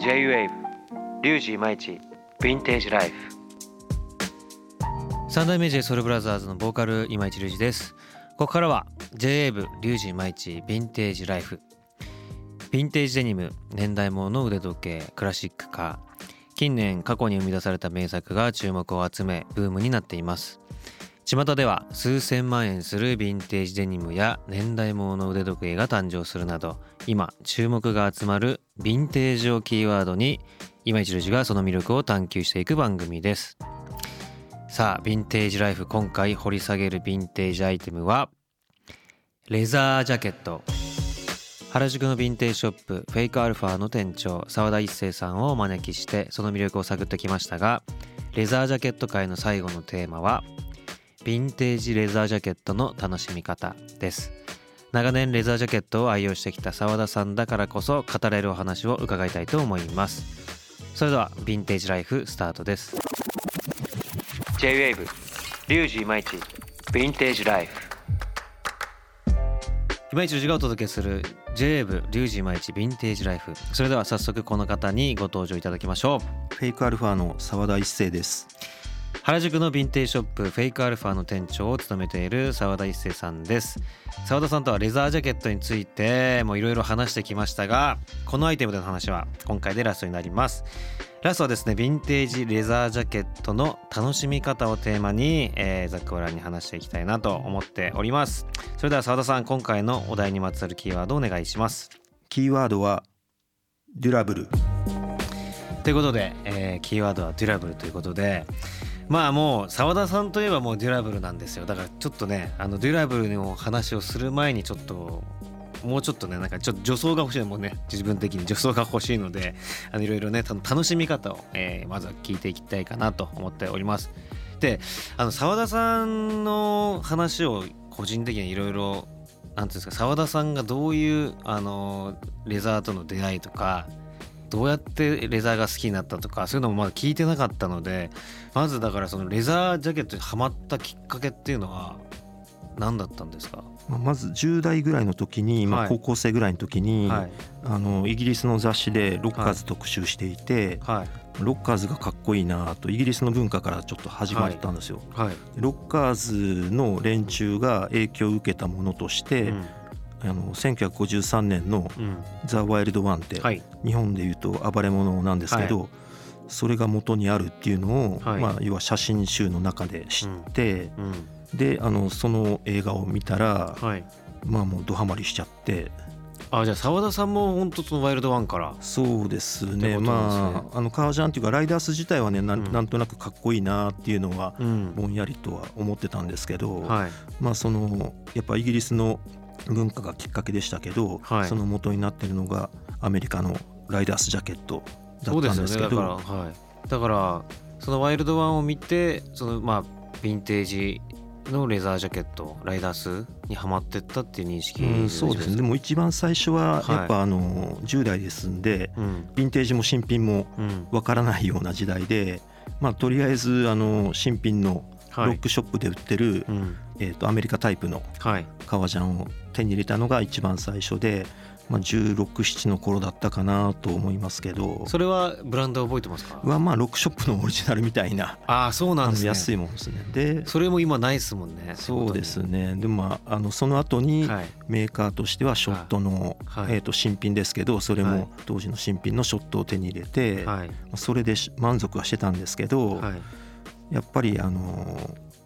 J-WAVE Ryuji Imaichi Vintage Life。三代目 J SOUL BROTHERS のボーカル今市隆二です。ここからは J-WAVE Ryuji Imaichi Vintage Life。ヴィンテージデニム年代物の腕時計クラシックカー近年過去に生み出された名作が注目を集めブームになっています。巷では数千万円するヴィンテージデニムや年代物の腕時計が誕生するなど今注目が集まるヴィンテージをキーワードに今一郎がその魅力を探求していく番組です。さあヴィンテージライフ今回掘り下げるヴィンテージアイテムはレザージャケット。原宿のヴィンテージショップフェイクアルファの店長澤田一生さんをお招きしてその魅力を探ってきましたがレザージャケット界の最後のテーマはヴィンテージレザージャケットの楽しみ方です。長年レザージャケットを愛用してきた澤田さんだからこそ語れるお話を伺いたいと思います。それでは Vintage Life スタートです。J-WAVE Ryuji Imaichi Vintage Life。今市隆二がお届けする J-WAVE Ryuji Imaichi Vintage Life。それでは早速この方にご登場いただきましょう。フェイクアルファの澤田一生です。原宿のヴィンテージショップフェイクアルファの店長を務めている澤田一生さんです。澤田さんとはレザージャケットについてもいろいろ話してきましたがこのアイテムでの話は今回でラストになります。ラストはですねヴィンテージレザージャケットの楽しみ方をテーマに、えー、ざっくばらんに話していきたいなと思っております。それでは澤田さん今回のお題にまつわるキーワードをお願いします。キーワードはデュラブル。ということで、えーキーワードはデュラブルということでまあもう澤田さんといえばもうデュラブルなんですよ。だからちょっとねあのデュラブルの話をする前にちょっともうちょっとねなんかちょっと助走が欲しい。もうね自分的に助走が欲しいのであのいろいろね楽しみ方を、えーまずは聞いていきたいかなと思っております。であの澤田さんの話を個人的にいろいろなんていうんですか澤田さんがどういうあのレザーとの出会いとかどうやってレザーが好きになったとかそういうのもまだ聞いてなかったのでまずだからそのレザージャケットにはまったきっかけっていうのは何だったんですか、まず10代ぐらいの時に、まはい。あ高校生ぐらいの時に、はい。あのイギリスの雑誌でロッカーズ特集していて、はい。ロッカーズがかっこいいなとイギリスの文化からちょっと始まったんですよ。はい、ロッカーズの連中が影響を受けたものとして、うん。あの1953年のうん「ザ・ワイルド・ワン」って、はい。日本でいうと暴れ者なんですけど、それが元にあるっていうのを、はい。まあ、要は写真集の中で知って、うん。であのその映画を見たら、はい。まあもうドハマりしちゃって。あじゃあ澤田さんも本当そのワイルドワンから。そうですね。ね。まああの革ジャンっていうかライダース自体はねなん,、うん。なんとなくかっこいいなっていうのはうん。ぼんやりとは思ってたんですけど、はい。まあそのやっぱイギリスの文化がきっかけでしたけど、はい。その元になってるのがアメリカのライダースジャケットだそうですったんですけど。よねだからはいだからそのワイルドワンを見てそのまあヴィンテージのレザージャケットライダースにはまってったっていう認識うん、そうですね。でも一番最初ははい。やっぱあの10代ですんで、うん。ヴィンテージも新品もうん。わからないような時代で、まあ、とりあえずあの新品のロはい。ックショップで売ってる、うん。えー、とアメリカタイプのはい。革ジャンを手に入れたのが一番最初で、まあ、1617の頃だったかなと思いますけど。それはブランド覚えてますか？はまあロックショップのオリジナルみたいな。ああそうなんですね。安いものですね。でそれも今ないですもんね。そうですね。でもまああのその後にはい。メーカーとしてはショットの、はい。えー、と新品ですけどそれはい。も当時の新品のショットを手に入れて、はい。それでし満足はしてたんですけど、はい。やっぱりあの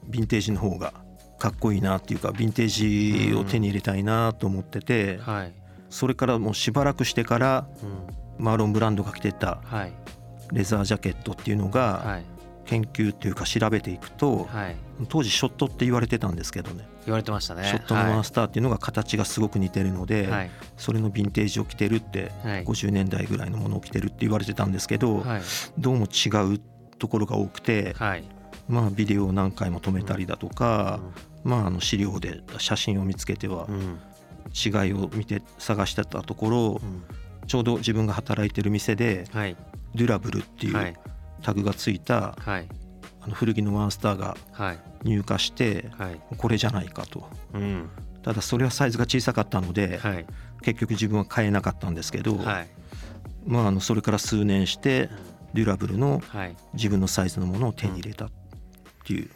ヴィンテージの方がかっこいいなっていうかヴィンテージを手に入れたいなと思ってて、はいそれからもうしばらくしてからうん。マーロン・ブランドが着てたはい。レザージャケットっていうのがはい。研究っていうか調べていくとはい。当時ショットって言われてたんですけどね。言われてましたね。ショットのマスターっていうのが形がすごく似てるのではい。それのヴィンテージを着てるってはい。50年代ぐらいのものを着てるって言われてたんですけどはい。どうも違うところが多くてはい。まあビデオを何回も止めたりだとかまああの資料で写真を見つけてはうんうん違いを見て探してたところうん。ちょうど自分が働いてる店ではい。デュラブルっていうはい。タグがついたはい。あの古着のワンスターがはい。入荷してはい。これじゃないかと。うん。ただそれはサイズが小さかったのではい。結局自分は買えなかったんですけどはい。まああのそれから数年してデュラブルのはい。自分のサイズのものを手に入れたっていう、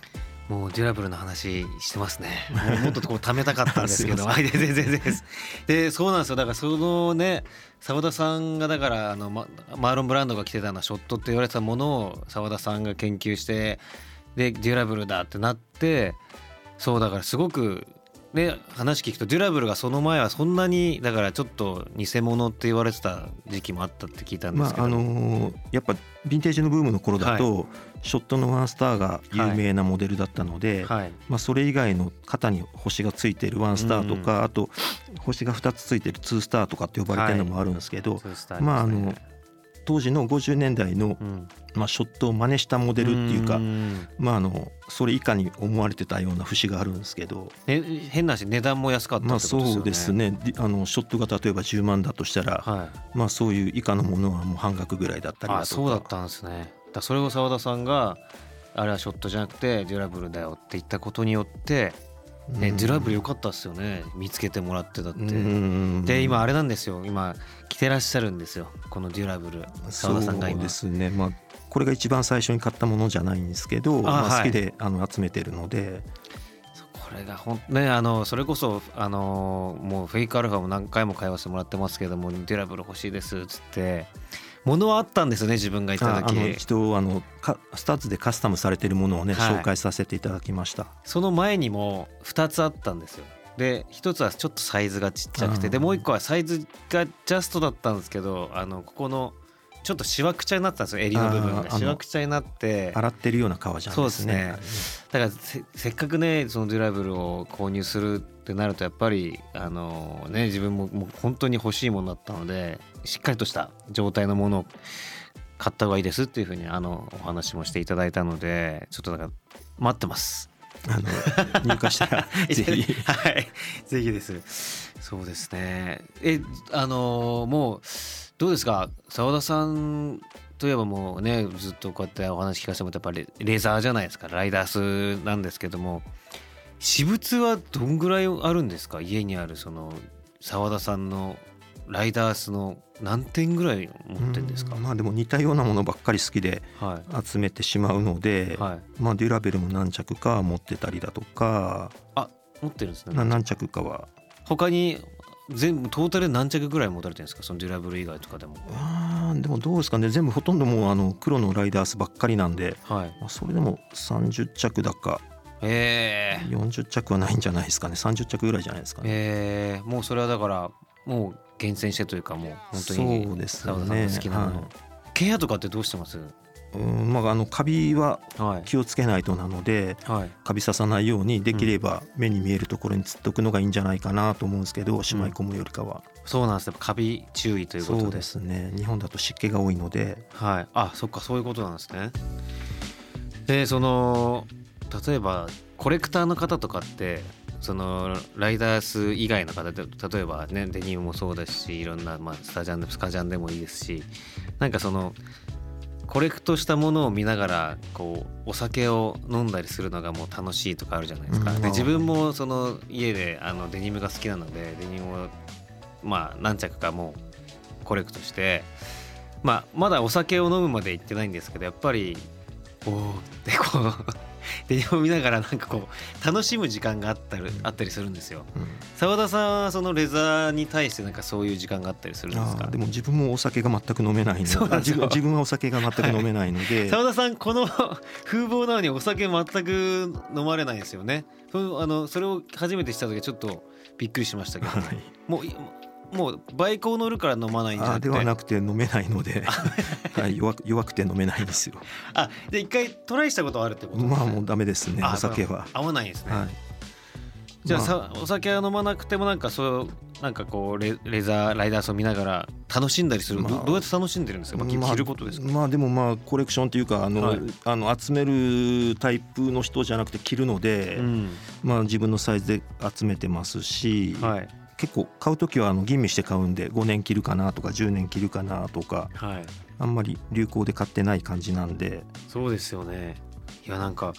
もうデュラブルの話してますね。もっとこう貯めたかったんですけど、はい、全然全然でそうなんですよ。だからそのね、澤田さんがだからあのママーロンブランドが着てたのはショットって言われてたものを澤田さんが研究して、でデュラブルだってなって、そうだからすごく。ね、話聞くとデュラブルがその前はそんなにだからちょっと偽物って言われてた時期もあったって聞いたんですけど、まああのーやっぱヴィンテージのブームの頃だと、ショットのワンスターが有名なモデルだったので、はい、まあ、それ以外の肩に星がついてるワンスターとか、あと星が2つついてるツースターとかって呼ばれてるのもあるんですけど、そういまああの当時の50年代の、うんまあ、ショットを真似したモデルっていうか、んまあ、あのそれ以下に思われてたような節があるんですけど、ね、変な話値段も安かったってまあ、ことですよね。そうですねであのショットが例えば10万だとしたら、はい。まあ、そういう以下のものはもう半額ぐらいだったりとかそうだったんですね。だそれを澤田さんがあれはショットじゃなくてデュラブルだよって言ったことによって、ねうん。デュラブル良かったっすよね。見つけてもらってたって。うんで今あれなんですよ。今着てらっしゃるんですよ。このデュラブル。澤田さんが今。そうですね。まあこれが一番最初に買ったものじゃないんですけどまあ、はい。好きであの集めてるので、これがほんねあのそれこそあのもうフェイクアルファも何回も買わせてもらってますけどもデュラブル欲しいですっつって物はあったんですよね自分が行ったああの時一度あのかスタッズでカスタムされてるものをね、はい。紹介させていただきました。その前にも2つあったんですよ。で1つはちょっとサイズがちっちゃくてでもう1個はサイズがジャストだったんですけどあのここのちょっとしわくちゃになってたんですよ襟の部分がしわくちゃになって洗ってるような革ジャンですねだからせせっかくねそのデュラブルを購入するってなるとやっぱりあのね自分ももう本当に欲しいものだったのでしっかりとした状態のものを買った方がいいですっていうふうにあのお話もしていただいたのでちょっとだから待ってます。あの入荷したら ぜひはい、ぜひです。そうですね。え、あのーもうどうですか、澤田さんといえばもうね、ずっとこうやってお話聞かせてもらってやっぱりレーザーじゃないですか、ライダースなんですけども、私物はどんぐらいあるんですか、家にあるその澤田さんのライダースの何点ぐらい持ってるんですか？う。んまあでも似たようなものばっかり好きでは集めてしまうので、い、はい。まあ、デュラベルも何着か持ってたりだとか、あ、持ってるんですね。な何着かは他に全部トータルで何着ぐらい持たれてるんですか？そのデュラブル以外とかでも。あーでもどうですかね？全部ほとんどもうあの黒のライダースばっかりなんで、はい。まあ、それでも30着だか。ええ40着はないんじゃないですかね？30着ぐらいじゃないですかね？ええもうそれはだからもう厳選してというかもう本当にそうですね。が好きなもの、はい。ケアとかってどうしてます？うんまあ、あのカビははい。気をつけないとなのではい。カビ刺さないようにできれば目に見えるところにつっとくのがいいんじゃないかなと思うんですけどしまい込むよりかは、そうなんです。やっぱカビ注意ということで。そうですね。日本だと湿気が多いので。はい。あそっかそういうことなんですね。でその例えばコレクターの方とかってそのライダース以外の方で例えばねデニムもそうですしいろんな、まあ、スタジャンでスカジャンでもいいですしなんかそのコレクトしたものを見ながらこうお酒を飲んだりするのがもう楽しいとかあるじゃないですか。うんで自分もその家であのデニムが好きなのでデニムをまあ何着かもうコレクトしてまあまだお酒を飲むまで行ってないんですけどやっぱりおおってこうデニムを見ながらなんかこう楽しむ時間があったりあったりするんですよ。うん。澤田さんはそのレザーに対してなんかそういう時間があったりするんですか？でも自分もお酒が全く飲めないので 自分自分はお酒が全く飲めないので、澤田さんこの風貌なのにお酒全く飲まれないですよね。そあのそれを初めてした時はちょっとびっくりしましたけど、はい。もういもうバイクを乗るから飲まないんじゃなくて。ではなくて飲めないので、はい、弱く弱くて飲めないんですよ。あで一回トライしたことあるってことね。まあもうダメですねあお酒は。合わないですね、はい。じゃあ、まさお酒は飲まなくてもなんかそうなんかこうレレザーライダースを見ながら楽しんだりする、まあ。どどうやって楽しんでるんですか、まあ、まあ着ることですか、まあでもまあコレクションというかあの、はい。あの集めるタイプの人じゃなくて着るので、うん。まあ自分のサイズで集めてますし、はい結構買う時はあの吟味して買うんで5年着るかなとか10年着るかなとかはい。あんまり流行で買ってない感じなんで。そうですよね。いやなんか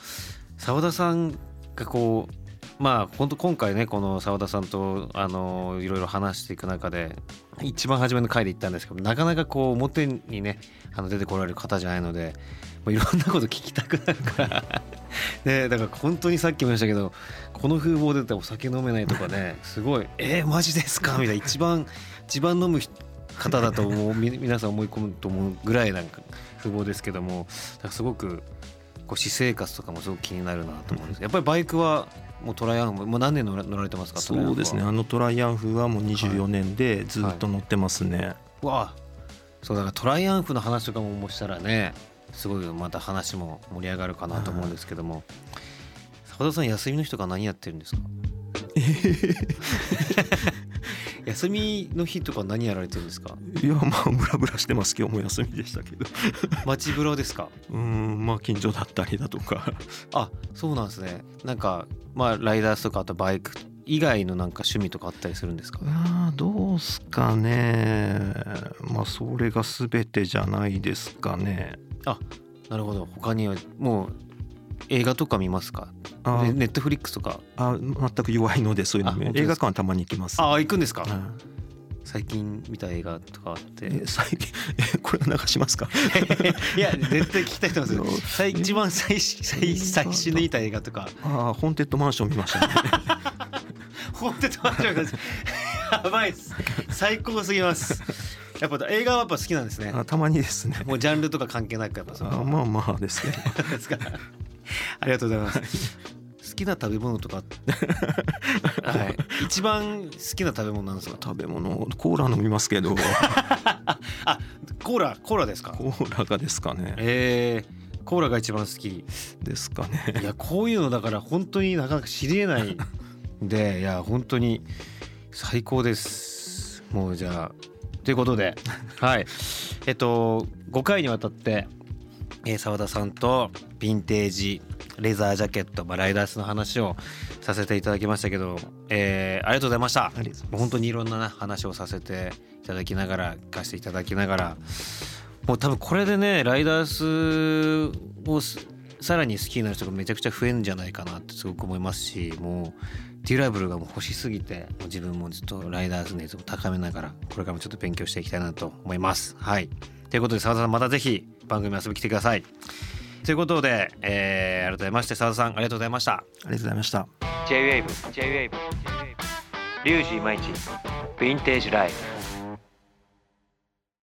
澤田さんがこうまあ本当今回ねこの澤田さんとあのいろいろ話していく中で一番初めの回で言ったんですけどなかなかこう表にねあの出てこられる方じゃないのでいろんなこと聞きたくなるから ねだから本当にさっきも言いましたけどこの風貌でお酒飲めないとかね すごい「えー、マジですか?」みたいな一番一番飲む方だと思う み皆さん思い込むと思うぐらいなんか風貌ですけどもだからすごくこう私生活とかもすごく気になるなと思うんです。やっぱりバイクはもうトライアンフもう何年乗られてますか？そうですね。あのトライアンフはもう24年でずっと乗ってますね、わあ。そうだからトライアンフの話とかももしたらねすごいまた話も盛り上がるかなと思うんですけども。澤田さん休みの日とか何やってるんですか？休みの日とか何やられてるんですか？いやまあブラブラしてます今日も休みでしたけど。街ブラですか？うんまあ近所だったりだとか。あそうなんですね。なんかまあライダースとかあとバイク以外のなんか趣味とかあったりするんですか？あどうすかね。まあそれが全てじゃないですかねなるほど。他にはもう映画とか見ますか？ネットフリックスとか。あ全く弱いのでそういうの映画館はたまに行きます。ああ行くんですか？はい最近見た映画とかあって。え最近？えこれは流しますか？いや絶対聞きたいと思います。最一番最新最最新で見た映画とか。ああホーンテッドマンション見ましたね。本当に止まっちゃうからやばいです。最高すぎますやっぱ映画はやっぱ好きなんですね。あたまにですね。もうジャンルとか関係なくやっぱそあのまあまあですけど。ですか。ありがとうございます。好きな食べ物とかはい。一番好きな食べ物なんですか？食べ物コーラ飲みますけど。あコーラコーラですか？コーラがですかね。えー、コーラが一番好き。ですかね。いやこういうのだから本当になかなか知りえないんでいや本当に最高です。もうじゃあということで はい。えっと5回にわたってえー澤田さんとヴィンテージレザージャケット、まあ、ライダースの話をさせていただきましたけど、えーありがとうございました。本当にいろんなな話をさせていただきながら聞かせていただきながらもう多分これでねライダースをすさらに好きになる人がめちゃくちゃ増えるんじゃないかなってすごく思いますしもうデュラブルがもう欲しすぎてもう自分もずっとライダース熱を高めながらこれからもちょっと勉強していきたいなと思います。はいということで澤田さんまたぜひ番組遊びに来てください。ということで、えー、改めまして澤田さんありがとうございました。ありがとうございました J-WAVE J-WAVE リュウジイマイチヴィンテージライフ